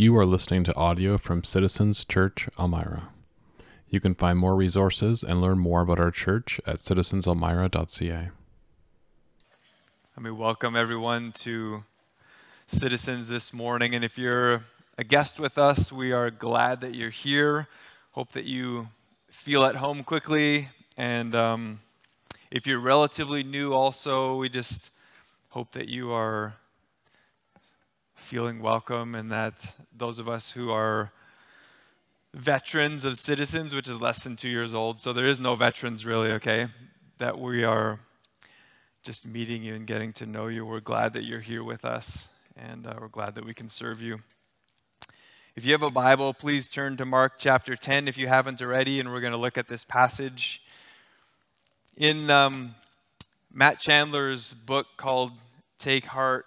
You are listening to audio from Citizens Church Elmira. You can find more resources and learn more about our church at citizenselmira.ca. Let me welcome everyone to Citizens this morning. And if you're a guest with us, we are glad that you're here. Hope that you feel at home quickly. And um, if you're relatively new, also, we just hope that you are feeling welcome and that those of us who are veterans of citizens, which is less than two years old, so there is no veterans really, okay, that we are just meeting you and getting to know you. We're glad that you're here with us and uh, we're glad that we can serve you. If you have a Bible, please turn to Mark chapter 10 if you haven't already, and we're going to look at this passage. In um, Matt Chandler's book called Take Heart,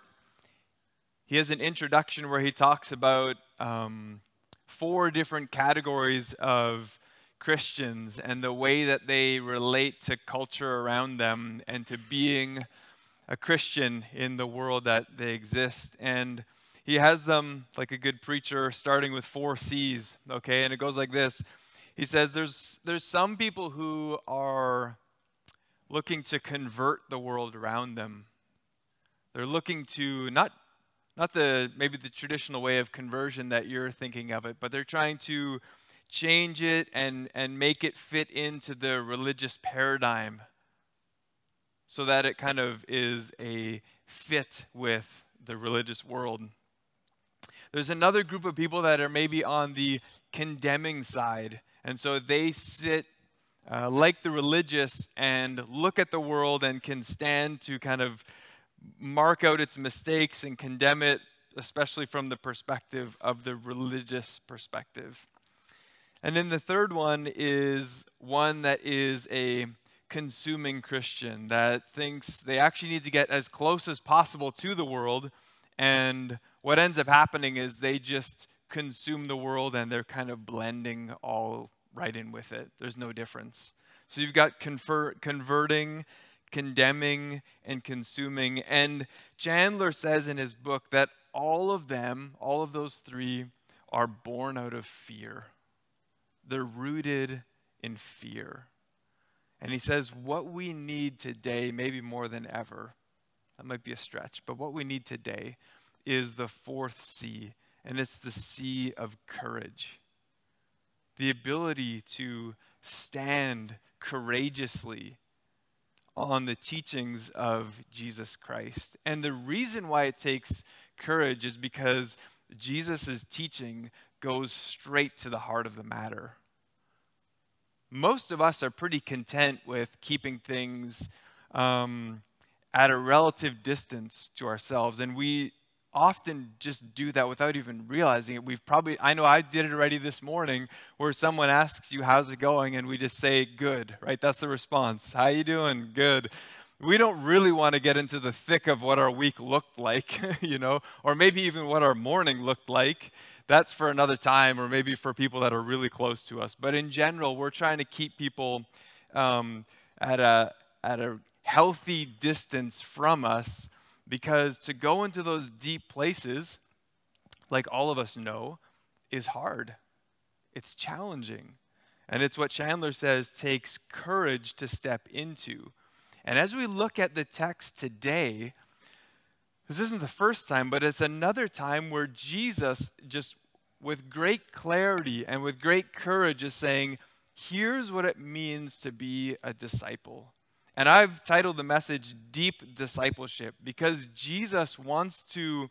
he has an introduction where he talks about um, four different categories of Christians and the way that they relate to culture around them and to being a Christian in the world that they exist. And he has them, like a good preacher, starting with four C's, okay? And it goes like this He says, There's, there's some people who are looking to convert the world around them. They're looking to not not the maybe the traditional way of conversion that you're thinking of it, but they're trying to change it and and make it fit into the religious paradigm so that it kind of is a fit with the religious world. There's another group of people that are maybe on the condemning side, and so they sit uh, like the religious and look at the world and can stand to kind of mark out its mistakes and condemn it, especially from the perspective of the religious perspective. And then the third one is one that is a consuming Christian that thinks they actually need to get as close as possible to the world. And what ends up happening is they just consume the world and they're kind of blending all right in with it. There's no difference. So you've got convert, converting condemning, and consuming. And Chandler says in his book that all of them, all of those three, are born out of fear. They're rooted in fear. And he says, what we need today, maybe more than ever, that might be a stretch, but what we need today is the fourth C, and it's the C of courage. The ability to stand courageously on the teachings of Jesus Christ. And the reason why it takes courage is because Jesus' teaching goes straight to the heart of the matter. Most of us are pretty content with keeping things um, at a relative distance to ourselves, and we often just do that without even realizing it. We've probably, I know I did it already this morning, where someone asks you, how's it going? And we just say, good, right? That's the response. How you doing? Good. We don't really want to get into the thick of what our week looked like, you know, or maybe even what our morning looked like. That's for another time, or maybe for people that are really close to us. But in general, we're trying to keep people um, at a at a healthy distance from us because to go into those deep places, like all of us know, is hard. It's challenging. And it's what Chandler says takes courage to step into. And as we look at the text today, this isn't the first time, but it's another time where Jesus, just with great clarity and with great courage, is saying, Here's what it means to be a disciple. And I've titled the message Deep Discipleship because Jesus wants to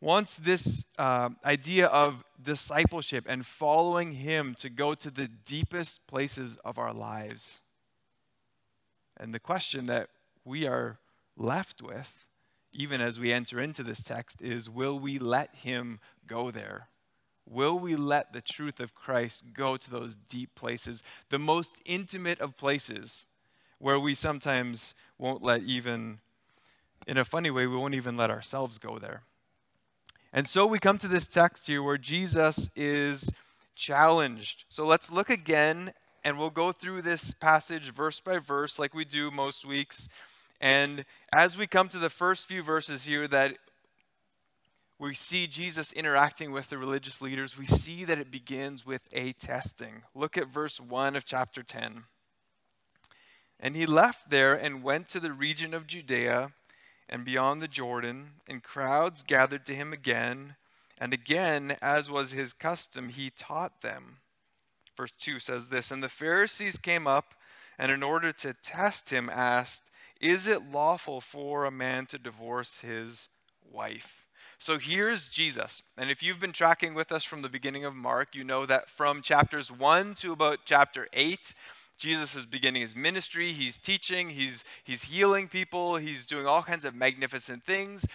wants this uh, idea of discipleship and following him to go to the deepest places of our lives. And the question that we are left with, even as we enter into this text, is will we let him go there? Will we let the truth of Christ go to those deep places, the most intimate of places? Where we sometimes won't let even, in a funny way, we won't even let ourselves go there. And so we come to this text here where Jesus is challenged. So let's look again, and we'll go through this passage verse by verse like we do most weeks. And as we come to the first few verses here, that we see Jesus interacting with the religious leaders, we see that it begins with a testing. Look at verse 1 of chapter 10. And he left there and went to the region of Judea and beyond the Jordan, and crowds gathered to him again. And again, as was his custom, he taught them. Verse 2 says this And the Pharisees came up, and in order to test him, asked, Is it lawful for a man to divorce his wife? So here's Jesus. And if you've been tracking with us from the beginning of Mark, you know that from chapters 1 to about chapter 8, Jesus is beginning his ministry. He's teaching, he's, he's healing people, he's doing all kinds of magnificent things.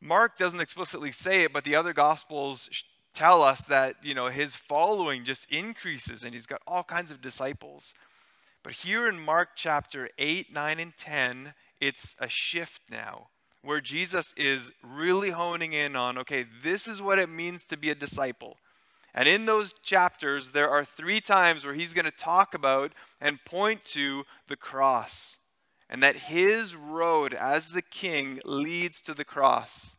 Mark doesn't explicitly say it, but the other gospels tell us that, you know, his following just increases and he's got all kinds of disciples. But here in Mark chapter 8, 9, and 10, it's a shift now where Jesus is really honing in on okay, this is what it means to be a disciple. And in those chapters, there are three times where he's going to talk about and point to the cross. And that his road as the king leads to the cross.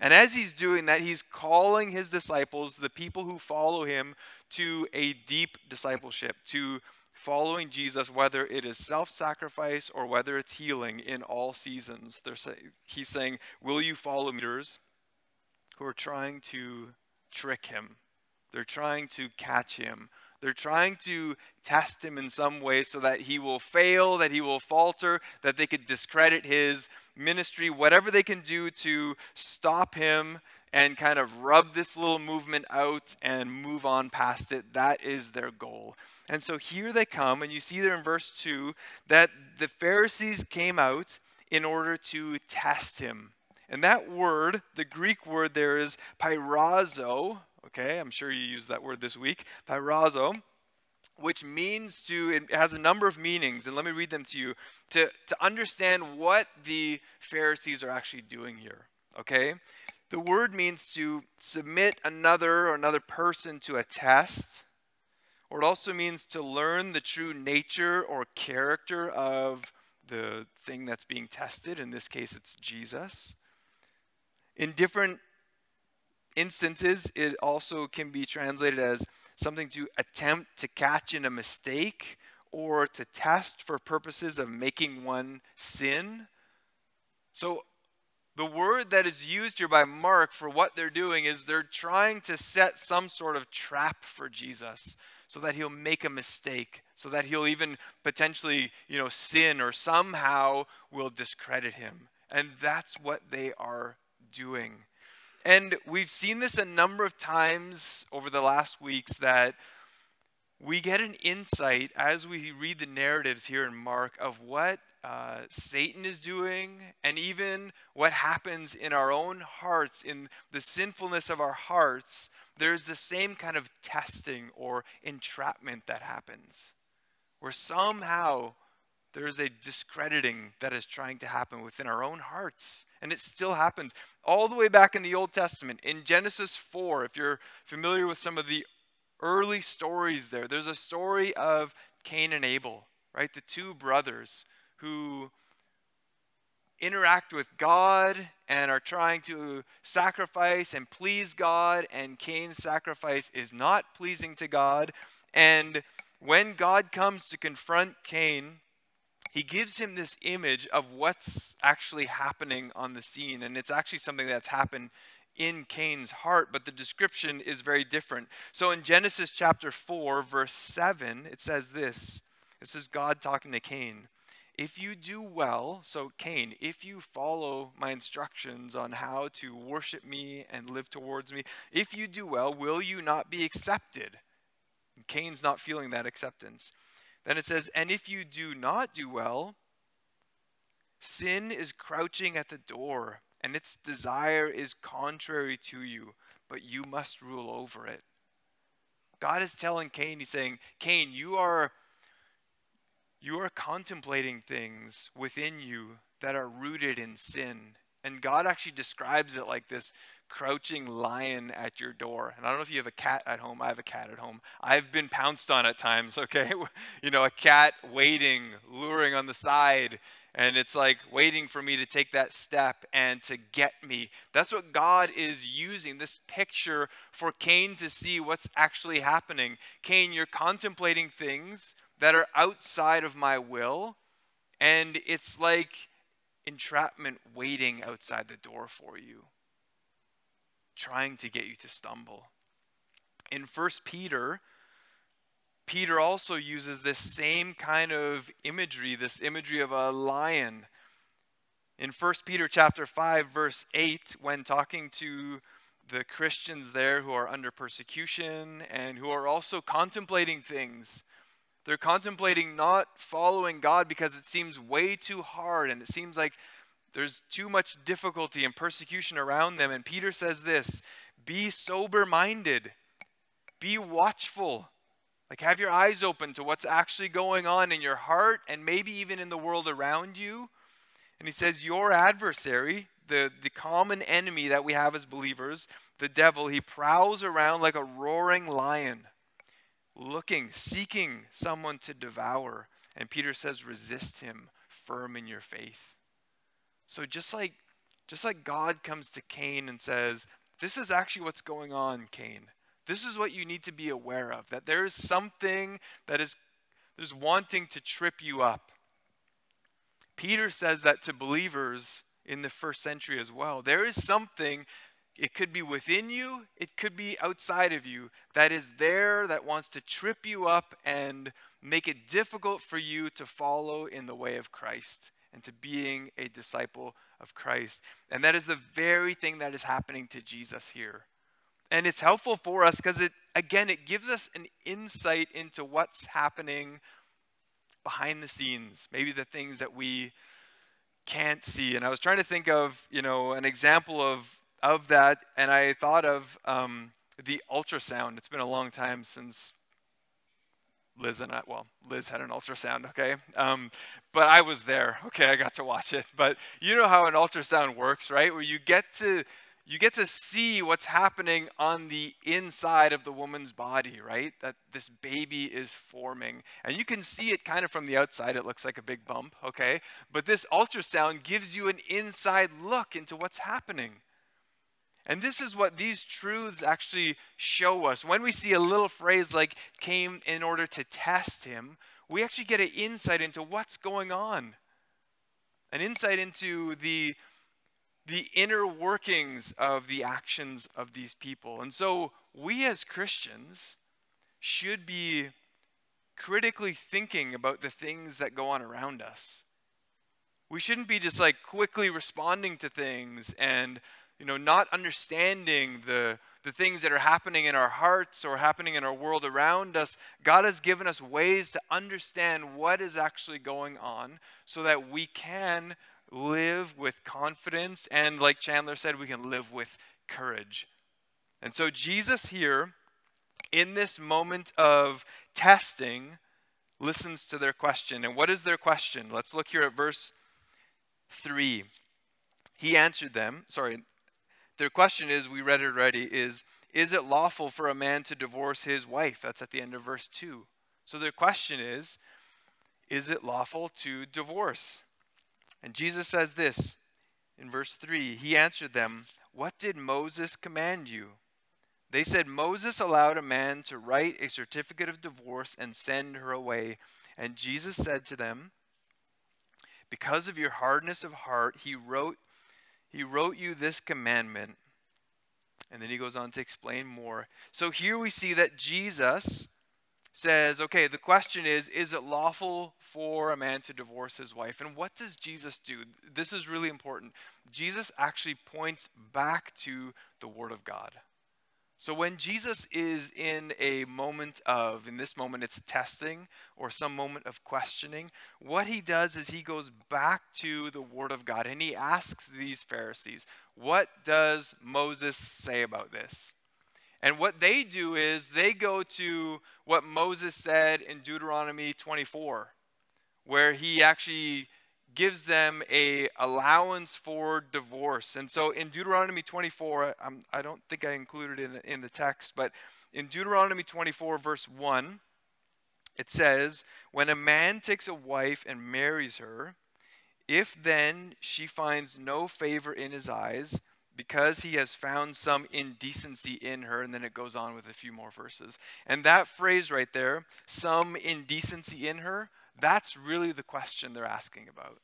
And as he's doing that, he's calling his disciples, the people who follow him, to a deep discipleship, to following Jesus, whether it is self sacrifice or whether it's healing in all seasons. Say, he's saying, Will you follow leaders who are trying to trick him. They're trying to catch him. They're trying to test him in some way so that he will fail, that he will falter, that they could discredit his ministry, whatever they can do to stop him and kind of rub this little movement out and move on past it. That is their goal. And so here they come, and you see there in verse 2 that the Pharisees came out in order to test him. And that word, the Greek word there is peirazo. Okay, I'm sure you used that word this week. Peirazo, which means to, it has a number of meanings. And let me read them to you to, to understand what the Pharisees are actually doing here. Okay? The word means to submit another or another person to a test. Or it also means to learn the true nature or character of the thing that's being tested. In this case, it's Jesus. In different instances, it also can be translated as something to attempt to catch in a mistake or to test for purposes of making one sin. So, the word that is used here by Mark for what they're doing is they're trying to set some sort of trap for Jesus so that he'll make a mistake, so that he'll even potentially, you know, sin or somehow will discredit him. And that's what they are doing. And we've seen this a number of times over the last weeks that we get an insight as we read the narratives here in Mark of what uh, Satan is doing and even what happens in our own hearts, in the sinfulness of our hearts. There's the same kind of testing or entrapment that happens where somehow there's a discrediting that is trying to happen within our own hearts. And it still happens all the way back in the Old Testament. In Genesis 4, if you're familiar with some of the early stories there, there's a story of Cain and Abel, right? The two brothers who interact with God and are trying to sacrifice and please God, and Cain's sacrifice is not pleasing to God. And when God comes to confront Cain, he gives him this image of what's actually happening on the scene. And it's actually something that's happened in Cain's heart, but the description is very different. So in Genesis chapter 4, verse 7, it says this This is God talking to Cain. If you do well, so Cain, if you follow my instructions on how to worship me and live towards me, if you do well, will you not be accepted? Cain's not feeling that acceptance. Then it says, And if you do not do well, sin is crouching at the door, and its desire is contrary to you, but you must rule over it. God is telling Cain, He's saying, Cain, you are you are contemplating things within you that are rooted in sin. And God actually describes it like this crouching lion at your door. And I don't know if you have a cat at home. I have a cat at home. I've been pounced on at times, okay? you know, a cat waiting, luring on the side. And it's like waiting for me to take that step and to get me. That's what God is using this picture for Cain to see what's actually happening. Cain, you're contemplating things that are outside of my will, and it's like entrapment waiting outside the door for you, trying to get you to stumble. In 1 Peter, Peter also uses this same kind of imagery, this imagery of a lion. In 1 Peter chapter 5 verse 8 when talking to the Christians there who are under persecution and who are also contemplating things. They're contemplating not following God because it seems way too hard and it seems like there's too much difficulty and persecution around them. And Peter says this be sober minded, be watchful. Like, have your eyes open to what's actually going on in your heart and maybe even in the world around you. And he says, Your adversary, the, the common enemy that we have as believers, the devil, he prowls around like a roaring lion, looking, seeking someone to devour. And Peter says, Resist him, firm in your faith. So just like just like God comes to Cain and says, This is actually what's going on, Cain. This is what you need to be aware of that there is something that is, is wanting to trip you up. Peter says that to believers in the first century as well. There is something, it could be within you, it could be outside of you, that is there that wants to trip you up and make it difficult for you to follow in the way of Christ and to being a disciple of Christ. And that is the very thing that is happening to Jesus here. And it's helpful for us because it, again, it gives us an insight into what's happening behind the scenes, maybe the things that we can't see. And I was trying to think of, you know, an example of, of that, and I thought of um, the ultrasound. It's been a long time since Liz and I, well, Liz had an ultrasound, okay? Um, but I was there, okay? I got to watch it. But you know how an ultrasound works, right? Where you get to you get to see what's happening on the inside of the woman's body, right? That this baby is forming. And you can see it kind of from the outside. It looks like a big bump, okay? But this ultrasound gives you an inside look into what's happening. And this is what these truths actually show us. When we see a little phrase like came in order to test him, we actually get an insight into what's going on. An insight into the the inner workings of the actions of these people. And so we as Christians should be critically thinking about the things that go on around us. We shouldn't be just like quickly responding to things and you know not understanding the the things that are happening in our hearts or happening in our world around us. God has given us ways to understand what is actually going on so that we can live with confidence, and like Chandler said, we can live with courage. And so, Jesus here, in this moment of testing, listens to their question. And what is their question? Let's look here at verse 3. He answered them, sorry, their question is, we read it already, is, is it lawful for a man to divorce his wife? That's at the end of verse 2. So their question is, is it lawful to divorce? And Jesus says this in verse 3 He answered them, What did Moses command you? They said, Moses allowed a man to write a certificate of divorce and send her away. And Jesus said to them, Because of your hardness of heart, he wrote, he wrote you this commandment. And then he goes on to explain more. So here we see that Jesus says, okay, the question is, is it lawful for a man to divorce his wife? And what does Jesus do? This is really important. Jesus actually points back to the Word of God. So when Jesus is in a moment of, in this moment it's testing or some moment of questioning, what he does is he goes back to the Word of God and he asks these Pharisees, what does Moses say about this? And what they do is they go to what Moses said in Deuteronomy 24, where he actually gives them a allowance for divorce. And so in Deuteronomy 24, I'm, I do not think I included in, in the text, but in Deuteronomy 24, verse 1, it says, When a man takes a wife and marries her, If then she finds no favor in his eyes, because he has found some indecency in her, and then it goes on with a few more verses. And that phrase right there, some indecency in her, that's really the question they're asking about.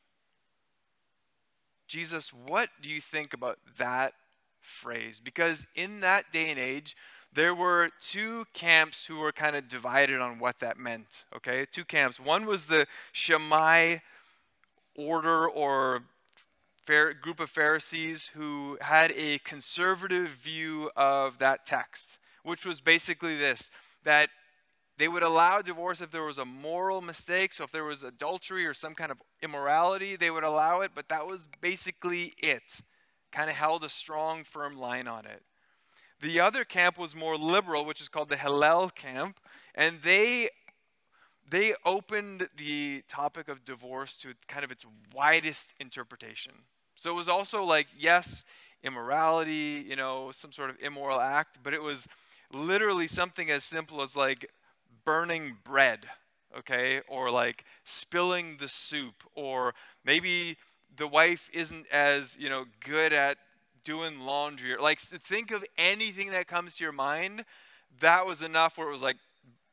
Jesus, what do you think about that phrase? Because in that day and age, there were two camps who were kind of divided on what that meant. Okay, two camps. One was the Shammai order or group of Pharisees who had a conservative view of that text, which was basically this that they would allow divorce if there was a moral mistake. So, if there was adultery or some kind of immorality, they would allow it, but that was basically it. Kind of held a strong, firm line on it. The other camp was more liberal, which is called the Hillel camp, and they they opened the topic of divorce to kind of its widest interpretation. So it was also like, yes, immorality, you know, some sort of immoral act, but it was literally something as simple as like burning bread, okay, or like spilling the soup, or maybe the wife isn't as, you know, good at doing laundry. Like, think of anything that comes to your mind. That was enough where it was like,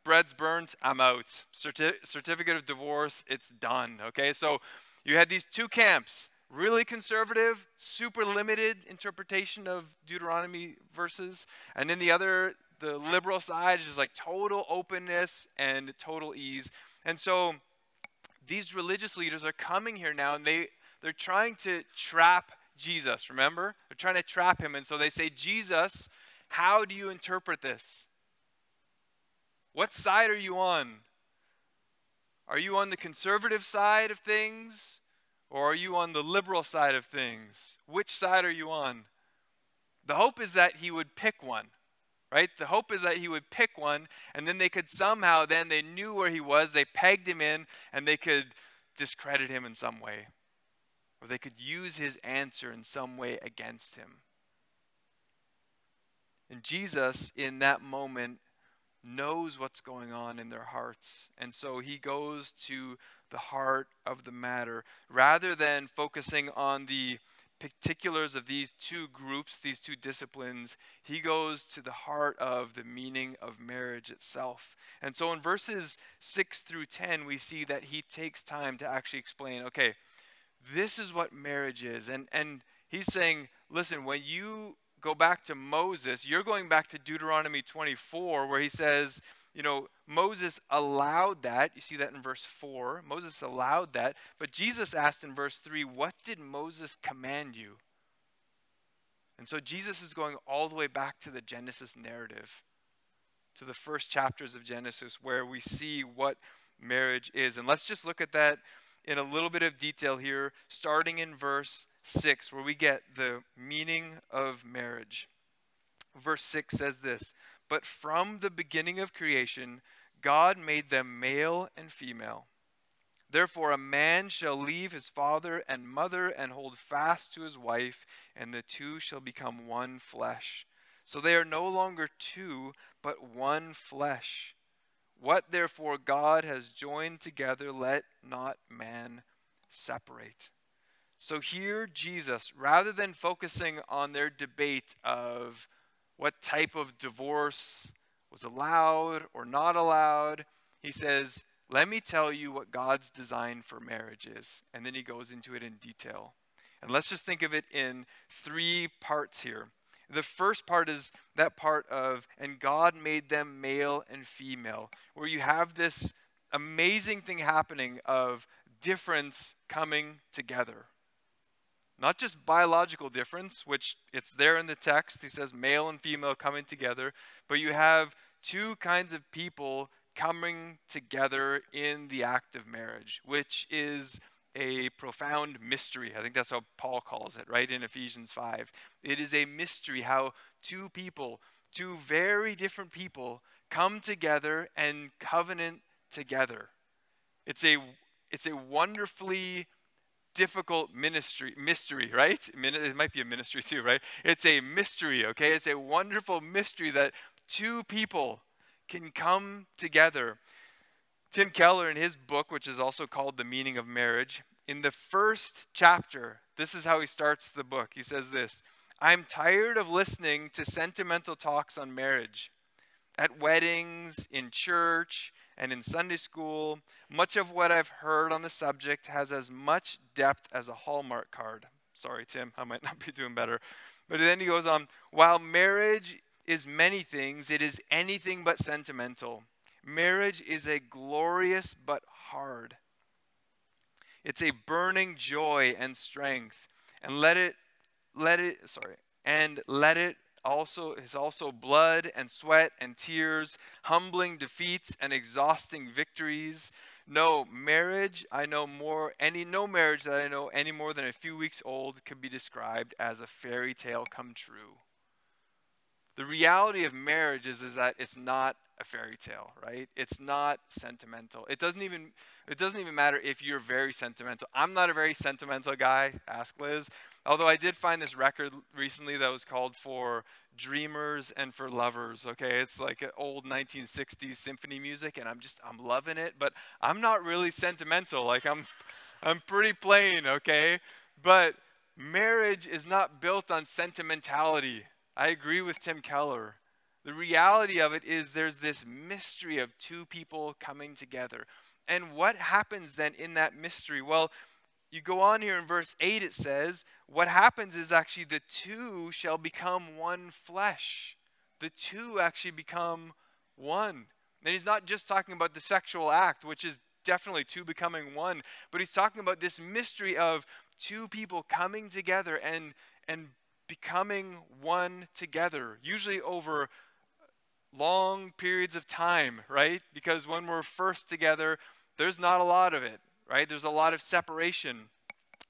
bread's burnt, I'm out. Certi- certificate of divorce, it's done. Okay, so you had these two camps really conservative, super limited interpretation of Deuteronomy verses, and then the other, the liberal side, is just like total openness and total ease. And so these religious leaders are coming here now and they, they're trying to trap Jesus, remember? They're trying to trap him. And so they say, Jesus, how do you interpret this? What side are you on? Are you on the conservative side of things? Or are you on the liberal side of things? Which side are you on? The hope is that he would pick one, right? The hope is that he would pick one, and then they could somehow, then they knew where he was, they pegged him in, and they could discredit him in some way or they could use his answer in some way against him. And Jesus, in that moment, knows what's going on in their hearts. And so he goes to the heart of the matter. Rather than focusing on the particulars of these two groups, these two disciplines, he goes to the heart of the meaning of marriage itself. And so in verses 6 through 10, we see that he takes time to actually explain okay, this is what marriage is. And, and he's saying, listen, when you go back to Moses, you're going back to Deuteronomy 24, where he says, you know, Moses allowed that. You see that in verse 4. Moses allowed that. But Jesus asked in verse 3, What did Moses command you? And so Jesus is going all the way back to the Genesis narrative, to the first chapters of Genesis, where we see what marriage is. And let's just look at that in a little bit of detail here, starting in verse 6, where we get the meaning of marriage. Verse 6 says this But from the beginning of creation, God made them male and female. Therefore, a man shall leave his father and mother and hold fast to his wife, and the two shall become one flesh. So they are no longer two, but one flesh. What therefore God has joined together, let not man separate. So here, Jesus, rather than focusing on their debate of what type of divorce was allowed or not allowed, he says, Let me tell you what God's design for marriage is. And then he goes into it in detail. And let's just think of it in three parts here. The first part is that part of, and God made them male and female, where you have this amazing thing happening of difference coming together. Not just biological difference, which it's there in the text. He says male and female coming together, but you have two kinds of people coming together in the act of marriage, which is a profound mystery. I think that's how Paul calls it, right, in Ephesians 5. It is a mystery how two people, two very different people, come together and covenant together. It's a, it's a wonderfully difficult ministry mystery right it might be a ministry too right it's a mystery okay it's a wonderful mystery that two people can come together Tim Keller, in his book, which is also called The Meaning of Marriage, in the first chapter, this is how he starts the book. He says this I'm tired of listening to sentimental talks on marriage. At weddings, in church, and in Sunday school, much of what I've heard on the subject has as much depth as a Hallmark card. Sorry, Tim, I might not be doing better. But then he goes on while marriage is many things, it is anything but sentimental. Marriage is a glorious but hard. It's a burning joy and strength. And let it let it sorry, and let it also is also blood and sweat and tears, humbling defeats and exhausting victories. No marriage I know more any no marriage that I know any more than a few weeks old could be described as a fairy tale come true. The reality of marriage is, is that it's not a fairy tale, right? It's not sentimental. It doesn't even it doesn't even matter if you're very sentimental. I'm not a very sentimental guy, ask Liz. Although I did find this record recently that was called for dreamers and for lovers, okay? It's like old 1960s symphony music and I'm just I'm loving it, but I'm not really sentimental. Like I'm I'm pretty plain, okay? But marriage is not built on sentimentality. I agree with Tim Keller. The reality of it is there's this mystery of two people coming together. And what happens then in that mystery? Well, you go on here in verse 8, it says, what happens is actually the two shall become one flesh. The two actually become one. And he's not just talking about the sexual act, which is definitely two becoming one, but he's talking about this mystery of two people coming together and, and becoming one together, usually over long periods of time, right? Because when we're first together, there's not a lot of it, right? There's a lot of separation.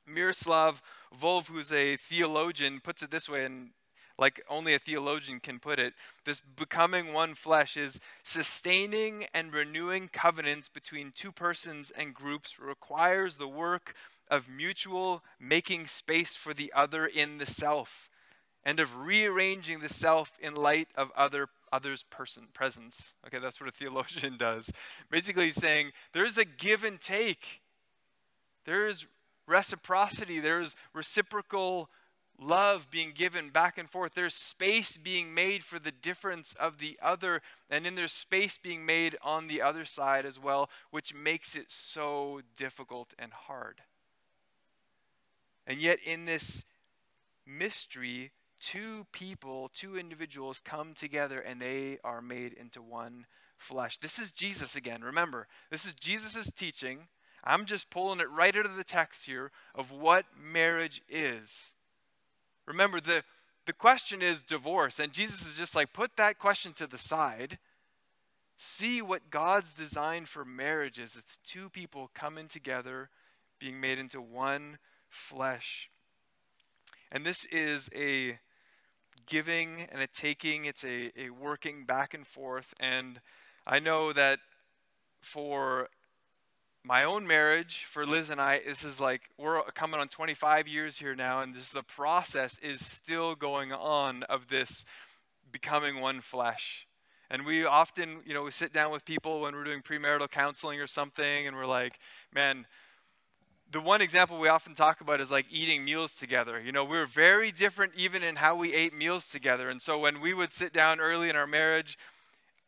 Miroslav Volf, who's a theologian, puts it this way, and like only a theologian can put it this becoming one flesh is sustaining and renewing covenants between two persons and groups requires the work of mutual making space for the other in the self and of rearranging the self in light of other other's person presence. Okay, that's what a theologian does. Basically he's saying there's a give and take. There is reciprocity, there's reciprocal love being given back and forth. There's space being made for the difference of the other, and then there's space being made on the other side as well, which makes it so difficult and hard. And yet, in this mystery, two people, two individuals come together and they are made into one flesh. This is Jesus again. Remember, this is Jesus' teaching. I'm just pulling it right out of the text here of what marriage is. Remember, the, the question is divorce, and Jesus is just like, put that question to the side. See what God's design for marriage is. It's two people coming together, being made into one flesh. And this is a giving and a taking, it's a, a working back and forth. And I know that for my own marriage, for Liz and I, this is like we're coming on 25 years here now, and this the process is still going on of this becoming one flesh. And we often, you know, we sit down with people when we're doing premarital counseling or something, and we're like, man, the one example we often talk about is like eating meals together. You know, we are very different even in how we ate meals together. And so when we would sit down early in our marriage,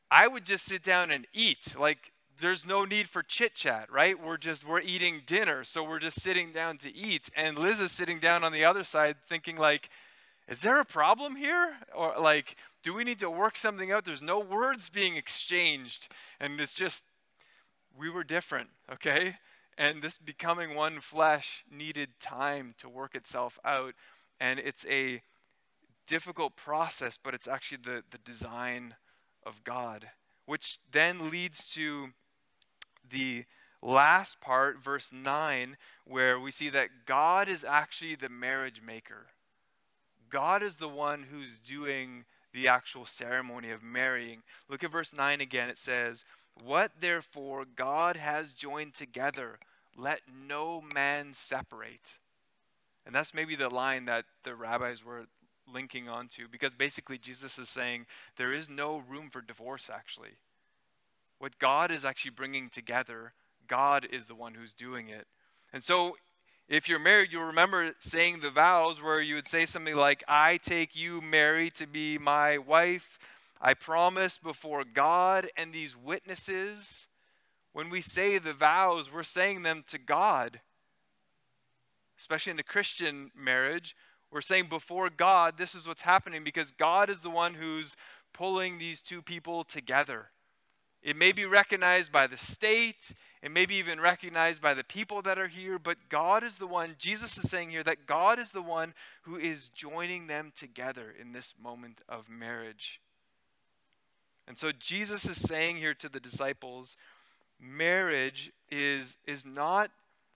I would just sit down and eat. Like there's no need for chit chat, right? We're just we're eating dinner, so we're just sitting down to eat. And Liz is sitting down on the other side thinking like, is there a problem here? Or like, do we need to work something out? There's no words being exchanged. And it's just we were different, okay? And this becoming one flesh needed time to work itself out. And it's a difficult process, but it's actually the, the design of God, which then leads to the last part, verse 9, where we see that God is actually the marriage maker. God is the one who's doing the actual ceremony of marrying. Look at verse 9 again. It says, What therefore God has joined together, let no man separate. And that's maybe the line that the rabbis were linking onto because basically Jesus is saying there is no room for divorce actually. What God is actually bringing together, God is the one who's doing it. And so If you're married, you'll remember saying the vows where you would say something like, I take you, Mary, to be my wife. I promise before God and these witnesses. When we say the vows, we're saying them to God. Especially in a Christian marriage, we're saying before God, this is what's happening because God is the one who's pulling these two people together. It may be recognized by the state, it may be even recognized by the people that are here, but God is the one, Jesus is saying here that God is the one who is joining them together in this moment of marriage. And so Jesus is saying here to the disciples, marriage is, is not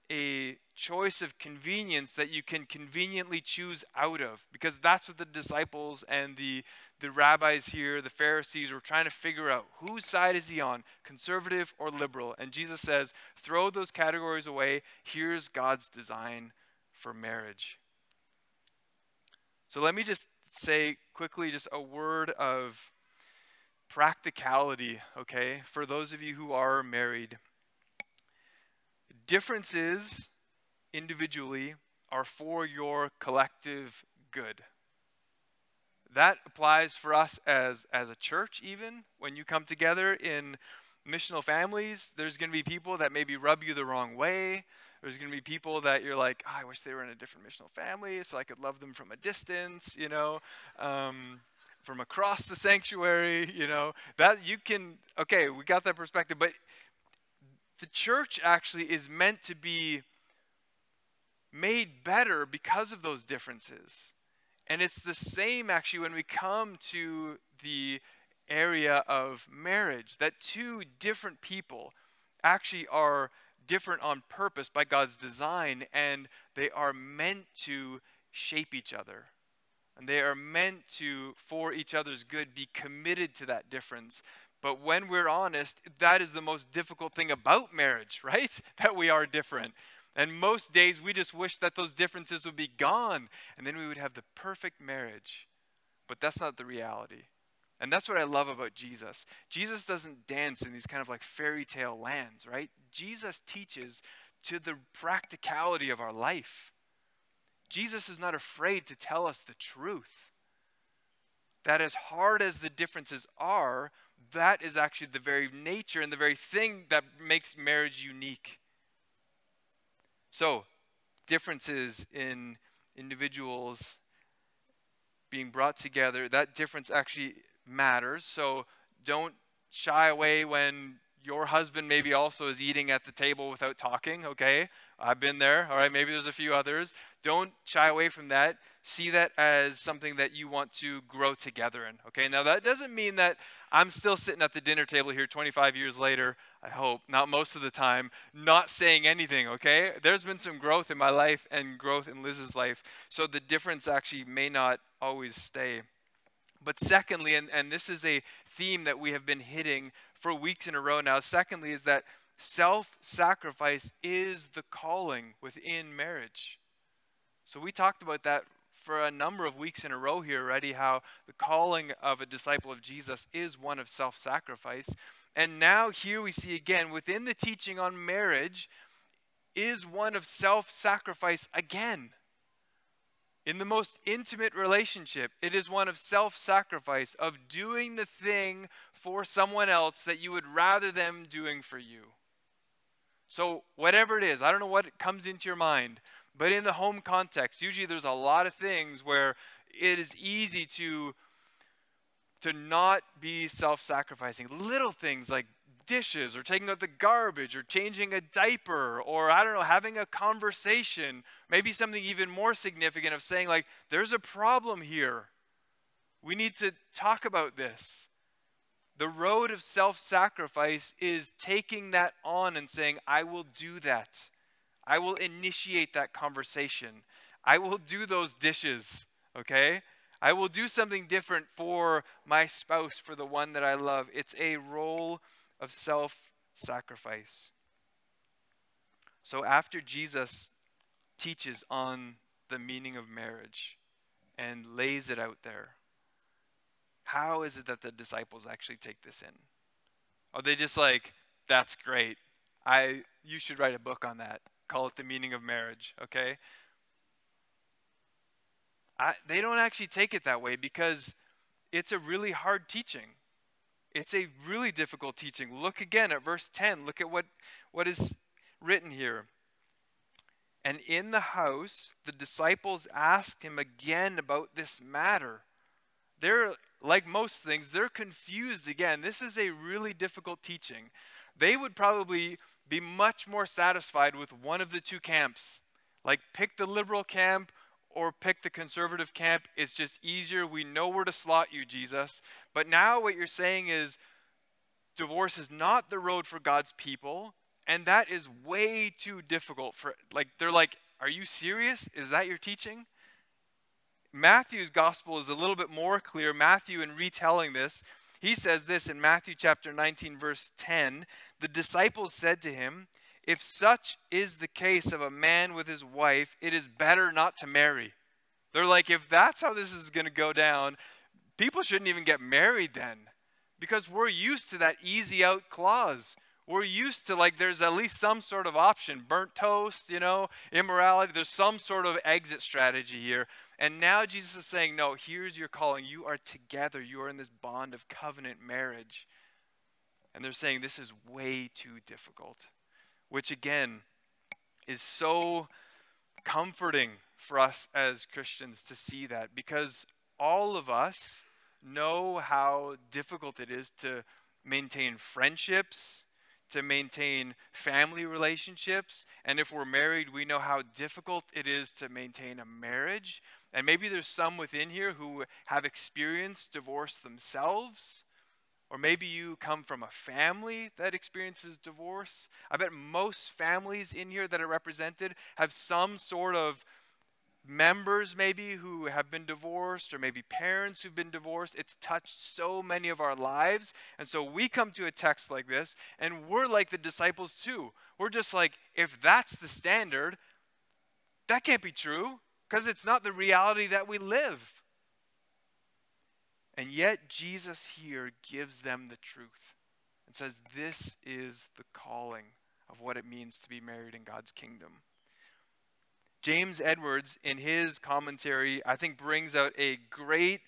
a choice of convenience that you can conveniently choose out of because that's what the disciples and the the rabbis here the pharisees were trying to figure out. Whose side is he on conservative or liberal? And jesus says throw those categories away. Here's god's design for marriage. So let me just say quickly just a word of practicality okay for those of you who are married. Differences individually are for your collective good. That applies for us as, as a church, even when you come together in missional families. There's going to be people that maybe rub you the wrong way. There's going to be people that you're like, oh, I wish they were in a different missional family so I could love them from a distance, you know, um, from across the sanctuary, you know. That you can, okay, we got that perspective, but the church actually is meant to be made better because of those differences. And it's the same actually when we come to the area of marriage, that two different people actually are different on purpose by God's design, and they are meant to shape each other. And they are meant to, for each other's good, be committed to that difference but when we're honest, that is the most difficult thing about marriage, right? That we are different. And most days we just wish that those differences would be gone and then we would have the perfect marriage. But that's not the reality. And that's what I love about Jesus. Jesus doesn't dance in these kind of like fairy tale lands, right? Jesus teaches to the practicality of our life. Jesus is not afraid to tell us the truth. That as hard as the differences are, that is actually the very nature and the very thing that makes marriage unique. So, differences in individuals being brought together, that difference actually matters. So, don't shy away when your husband maybe also is eating at the table without talking, okay? I've been there, all right? Maybe there's a few others. Don't shy away from that. See that as something that you want to grow together in, okay? Now, that doesn't mean that I'm still sitting at the dinner table here 25 years later, I hope, not most of the time, not saying anything, okay? There's been some growth in my life and growth in Liz's life, so the difference actually may not always stay. But secondly, and, and this is a theme that we have been hitting for weeks in a row now, secondly, is that self sacrifice is the calling within marriage. So we talked about that for a number of weeks in a row here already how the calling of a disciple of Jesus is one of self sacrifice. And now, here we see again within the teaching on marriage is one of self sacrifice again. In the most intimate relationship, it is one of self sacrifice, of doing the thing for someone else that you would rather them doing for you. So, whatever it is, I don't know what comes into your mind, but in the home context, usually there's a lot of things where it is easy to to not be self-sacrificing. Little things like dishes or taking out the garbage or changing a diaper or I don't know, having a conversation, maybe something even more significant of saying like there's a problem here. We need to talk about this. The road of self-sacrifice is taking that on and saying I will do that. I will initiate that conversation. I will do those dishes, okay? I will do something different for my spouse, for the one that I love. It's a role of self sacrifice. So after Jesus teaches on the meaning of marriage and lays it out there, how is it that the disciples actually take this in? Are they just like, that's great. I you should write a book on that call it the meaning of marriage, okay? I, they don't actually take it that way because it's a really hard teaching. It's a really difficult teaching. Look again at verse 10. Look at what, what is written here. And in the house, the disciples asked him again about this matter. They're, like most things, they're confused again. This is a really difficult teaching. They would probably be much more satisfied with one of the two camps. Like, pick the liberal camp or pick the conservative camp. It's just easier. We know where to slot you, Jesus. But now what you're saying is divorce is not the road for God's people. And that is way too difficult for, like, they're like, are you serious? Is that your teaching? Matthew's gospel is a little bit more clear. Matthew, in retelling this, he says this in Matthew chapter 19, verse 10 The disciples said to him, if such is the case of a man with his wife, it is better not to marry. They're like, if that's how this is going to go down, people shouldn't even get married then. Because we're used to that easy out clause. We're used to like there's at least some sort of option burnt toast, you know, immorality. There's some sort of exit strategy here. And now Jesus is saying, no, here's your calling. You are together, you are in this bond of covenant marriage. And they're saying this is way too difficult which again is so comforting for us as Christians to see that because all of us know how difficult it is to maintain friendships, to maintain family relationships. And if we're married, we know how difficult it is to maintain a marriage. And maybe there's some within here who have experienced divorce themselves. Or maybe you come from a family that experiences divorce. I bet most families in here that are represented have some sort of members, maybe, who have been divorced, or maybe parents who've been divorced. It's touched so many of our lives. And so we come to a text like this, and we're like the disciples too. We're just like, if that's the standard, that can't be true because it's not the reality that we live. And yet, Jesus here gives them the truth and says, This is the calling of what it means to be married in God's kingdom. James Edwards, in his commentary, I think brings out a great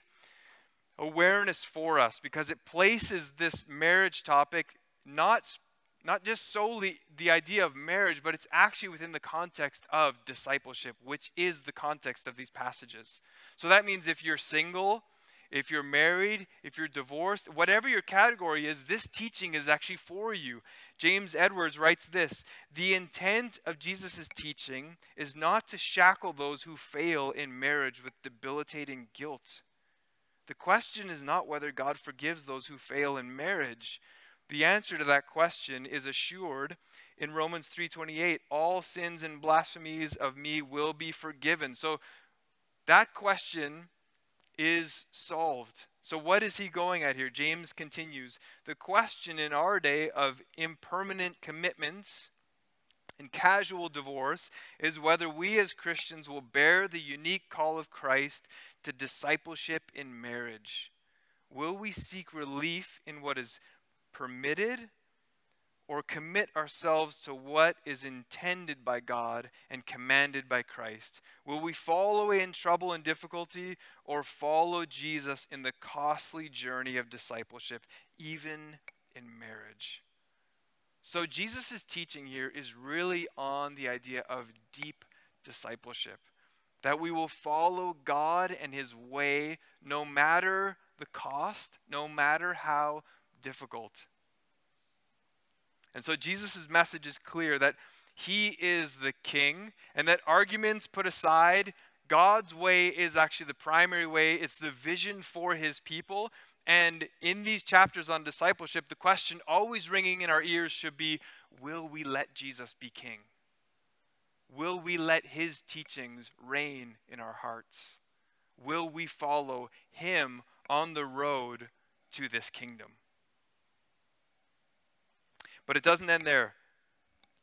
awareness for us because it places this marriage topic not, not just solely the idea of marriage, but it's actually within the context of discipleship, which is the context of these passages. So that means if you're single, if you're married, if you're divorced, whatever your category is, this teaching is actually for you. James Edwards writes this The intent of Jesus' teaching is not to shackle those who fail in marriage with debilitating guilt. The question is not whether God forgives those who fail in marriage. The answer to that question is assured in Romans 3:28, all sins and blasphemies of me will be forgiven. So that question is solved. So, what is he going at here? James continues The question in our day of impermanent commitments and casual divorce is whether we as Christians will bear the unique call of Christ to discipleship in marriage. Will we seek relief in what is permitted or commit ourselves to what is intended by God and commanded by Christ? Will we fall away in trouble and difficulty or follow Jesus in the costly journey of discipleship, even in marriage? So, Jesus' teaching here is really on the idea of deep discipleship. That we will follow God and His way no matter the cost, no matter how difficult. And so Jesus' message is clear that he is the king, and that arguments put aside, God's way is actually the primary way. It's the vision for his people. And in these chapters on discipleship, the question always ringing in our ears should be Will we let Jesus be king? Will we let his teachings reign in our hearts? Will we follow him on the road to this kingdom? But it doesn't end there.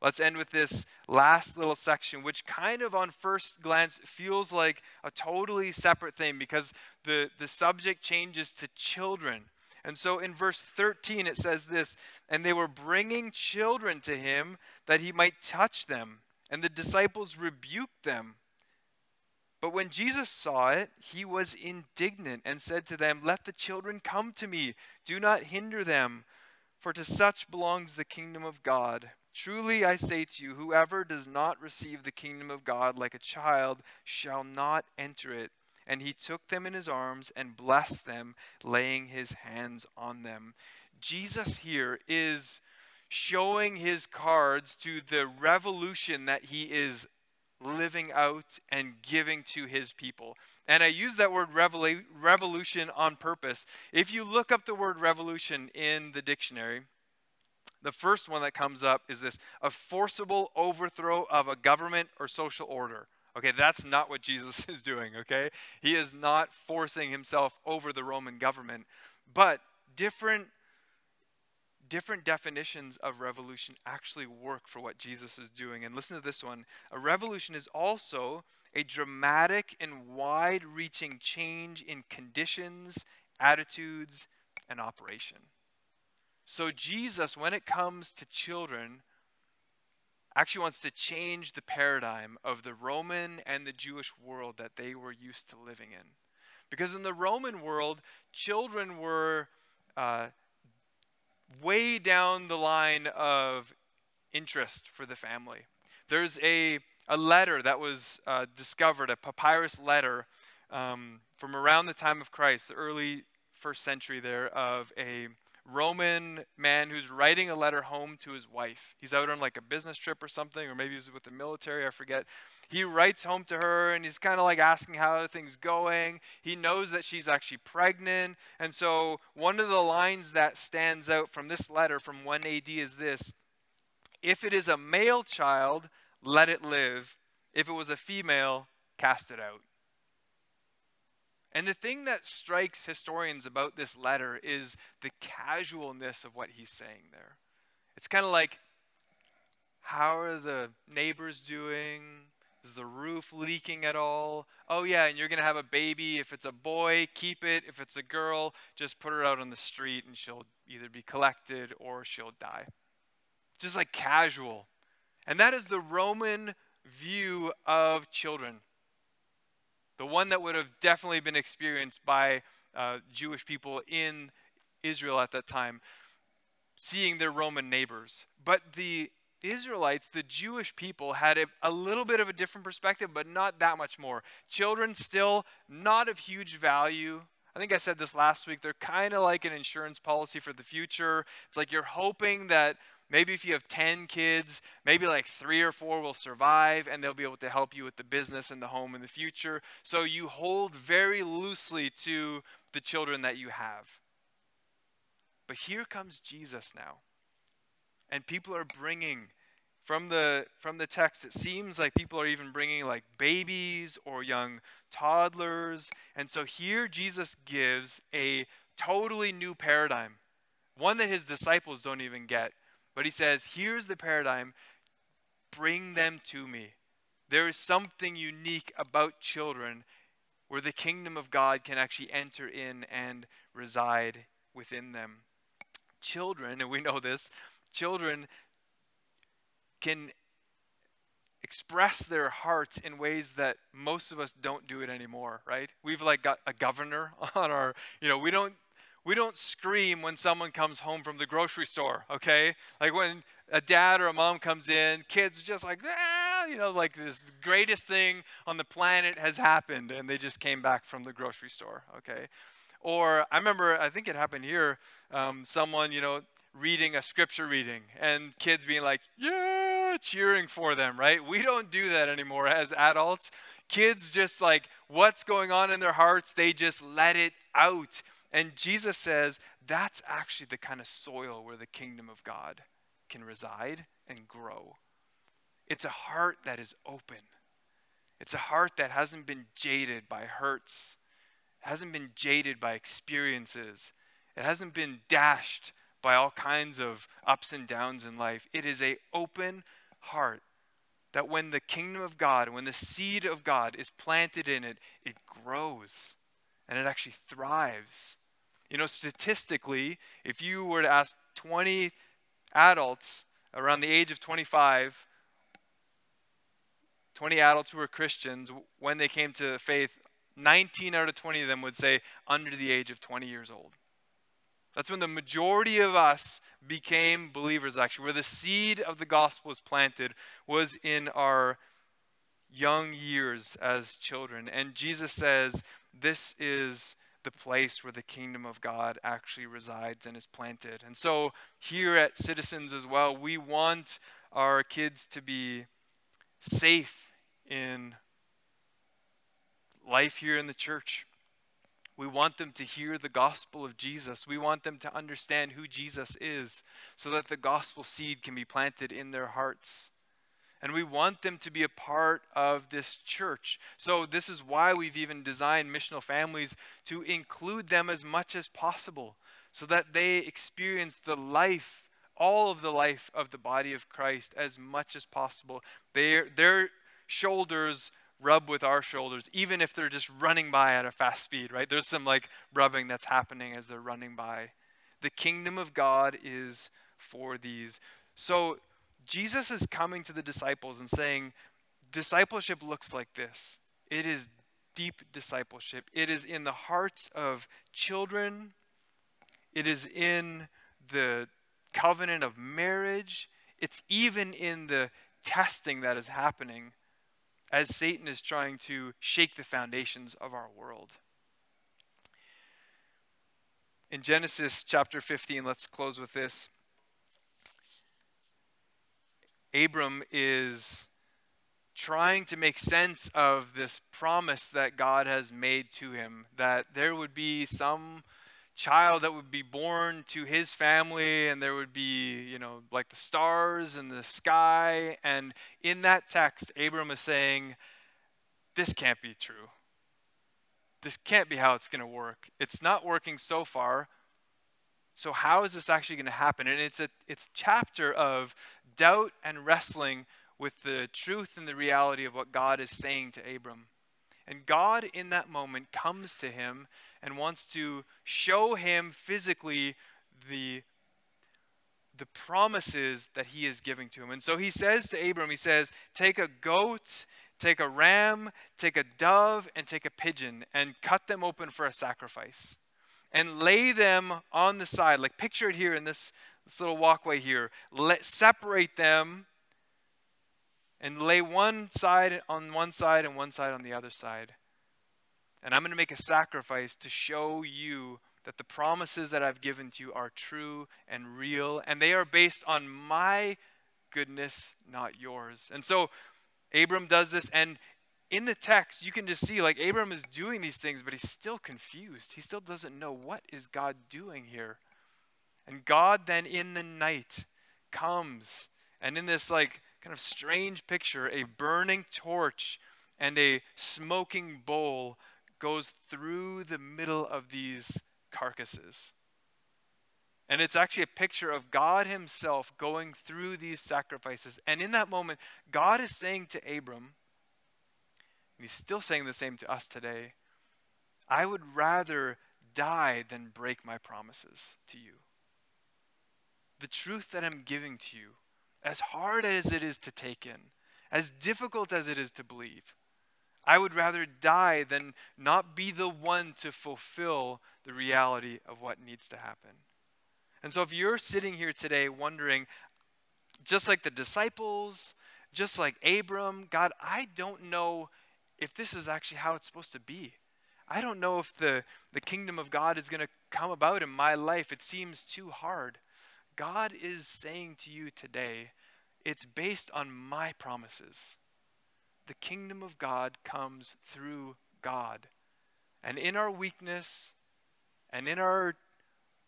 Let's end with this last little section, which kind of on first glance feels like a totally separate thing because the, the subject changes to children. And so in verse 13, it says this And they were bringing children to him that he might touch them. And the disciples rebuked them. But when Jesus saw it, he was indignant and said to them, Let the children come to me. Do not hinder them, for to such belongs the kingdom of God. Truly I say to you, whoever does not receive the kingdom of God like a child shall not enter it. And he took them in his arms and blessed them, laying his hands on them. Jesus here is showing his cards to the revolution that he is living out and giving to his people. And I use that word revolution on purpose. If you look up the word revolution in the dictionary, the first one that comes up is this a forcible overthrow of a government or social order. Okay, that's not what Jesus is doing, okay? He is not forcing himself over the Roman government. But different different definitions of revolution actually work for what Jesus is doing. And listen to this one a revolution is also a dramatic and wide reaching change in conditions, attitudes, and operation. So, Jesus, when it comes to children, actually wants to change the paradigm of the Roman and the Jewish world that they were used to living in. Because in the Roman world, children were uh, way down the line of interest for the family. There's a, a letter that was uh, discovered, a papyrus letter um, from around the time of Christ, the early first century there, of a Roman man who's writing a letter home to his wife. He's out on like a business trip or something, or maybe he's with the military, I forget. He writes home to her and he's kind of like asking how things going. He knows that she's actually pregnant. And so one of the lines that stands out from this letter from 1 AD is this If it is a male child, let it live. If it was a female, cast it out. And the thing that strikes historians about this letter is the casualness of what he's saying there. It's kind of like, how are the neighbors doing? Is the roof leaking at all? Oh, yeah, and you're going to have a baby. If it's a boy, keep it. If it's a girl, just put her out on the street and she'll either be collected or she'll die. Just like casual. And that is the Roman view of children the one that would have definitely been experienced by uh, Jewish people in Israel at that time, seeing their Roman neighbors. But the Israelites, the Jewish people, had a, a, little bit of a different perspective, but not that much more. Children still not of huge value. I think I said this last week. They're kind of like an insurance policy for the future. It's like you're hoping that Maybe if you have 10 kids, maybe like three or four will survive and they'll be able to help you with the business and the home in the future. So you hold very loosely to the children that you have. But here comes Jesus now. And people are bringing from the from the text it seems like people are even bringing like babies or young toddlers. And so here Jesus gives a totally new paradigm. One that his disciples don't even get. But he says, here's the paradigm bring them to me. There is something unique about children where the kingdom of God can actually enter in and reside within them. Children, and we know this, children can express their hearts in ways that most of us don't do it anymore, right? We've like got a governor on our, you know, we don't we don't scream when someone comes home from the grocery store, okay? Like when a dad or a mom comes in, kids just like, ah, you know, like this greatest thing on the planet has happened, and they just came back from the grocery store, okay? Or I remember, I think it happened here, um, someone, you know, reading a scripture reading, and kids being like, yeah, cheering for them, right? We don't do that anymore as adults. Kids just like, what's going on in their hearts, they just let it out and Jesus says that's actually the kind of soil where the kingdom of God can reside and grow. It's a heart that is open. It's a heart that hasn't been jaded by hurts, hasn't been jaded by experiences, it hasn't been dashed by all kinds of ups and downs in life. It is a open heart that when the kingdom of God, when the seed of God is planted in it, it grows and it actually thrives you know, statistically, if you were to ask 20 adults around the age of 25 20 adults who were Christians, when they came to faith, 19 out of 20 of them would say under the age of 20 years old. That's when the majority of us became believers, actually, where the seed of the gospel was planted, was in our young years as children. And Jesus says, This is the place where the kingdom of God actually resides and is planted. And so, here at Citizens as well, we want our kids to be safe in life here in the church. We want them to hear the gospel of Jesus. We want them to understand who Jesus is so that the gospel seed can be planted in their hearts. And we want them to be a part of this church. So, this is why we've even designed missional families to include them as much as possible so that they experience the life, all of the life of the body of Christ as much as possible. Their, their shoulders rub with our shoulders, even if they're just running by at a fast speed, right? There's some like rubbing that's happening as they're running by. The kingdom of God is for these. So Jesus is coming to the disciples and saying, discipleship looks like this. It is deep discipleship. It is in the hearts of children. It is in the covenant of marriage. It's even in the testing that is happening as Satan is trying to shake the foundations of our world. In Genesis chapter 15, let's close with this. Abram is trying to make sense of this promise that God has made to him that there would be some child that would be born to his family and there would be you know like the stars in the sky. And in that text abram is saying this can't be true. This can't be how it's going to work. It's not working so far. So how is this actually going to happen? And it's a it's a chapter of doubt and wrestling with the truth and the reality of what god is saying to abram and god in that moment comes to him and wants to show him physically the the promises that he is giving to him. And so he says to Abram, he says, Take a goat, take a ram, take a dove, and take a pigeon, and cut them open for a sacrifice. And lay them on the side. Like picture it here in this, this little walkway here. Let separate them and lay one side on one side and one side on the other side. And I'm going to make a sacrifice to show you that the promises that I've given to you are true and real, and they are based on my goodness, not yours. And so Abram does this, and in the text, you can just see like Abram is doing these things, but he's still confused. He still doesn't know what is God doing here. And God then in the night comes, and in this like kind of strange picture, a burning torch and a smoking bowl goes through the middle of these carcasses. And it's actually a picture of God Himself going through these sacrifices. And in that moment, God is saying to Abram, and He's still saying the same to us today I would rather die than break my promises to you. The truth that I'm giving to you, as hard as it is to take in, as difficult as it is to believe, I would rather die than not be the one to fulfill the reality of what needs to happen. And so, if you're sitting here today wondering, just like the disciples, just like Abram, God, I don't know if this is actually how it's supposed to be. I don't know if the, the kingdom of God is going to come about in my life. It seems too hard. God is saying to you today, it's based on my promises the kingdom of God comes through God. And in our weakness and in our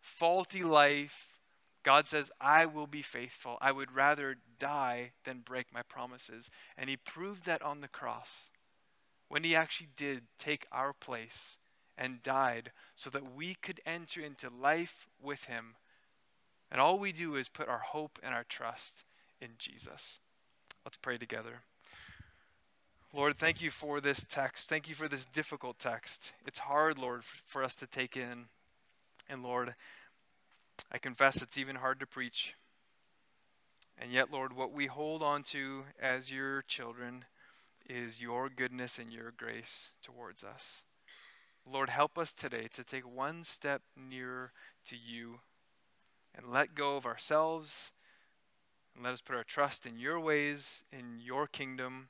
faulty life, God says, I will be faithful. I would rather die than break my promises. And He proved that on the cross when He actually did take our place and died so that we could enter into life with Him. And all we do is put our hope and our trust in Jesus. Let's pray together. Lord, thank you for this text. Thank you for this difficult text. It's hard, Lord, for us to take in. And Lord, I confess it's even hard to preach. And yet, Lord, what we hold on to as your children, is your goodness and your grace towards us. Lord, help us today to take one step nearer to you and let go of ourselves and let us put our trust in your ways, in your kingdom,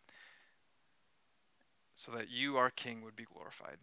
so that you, our King, would be glorified.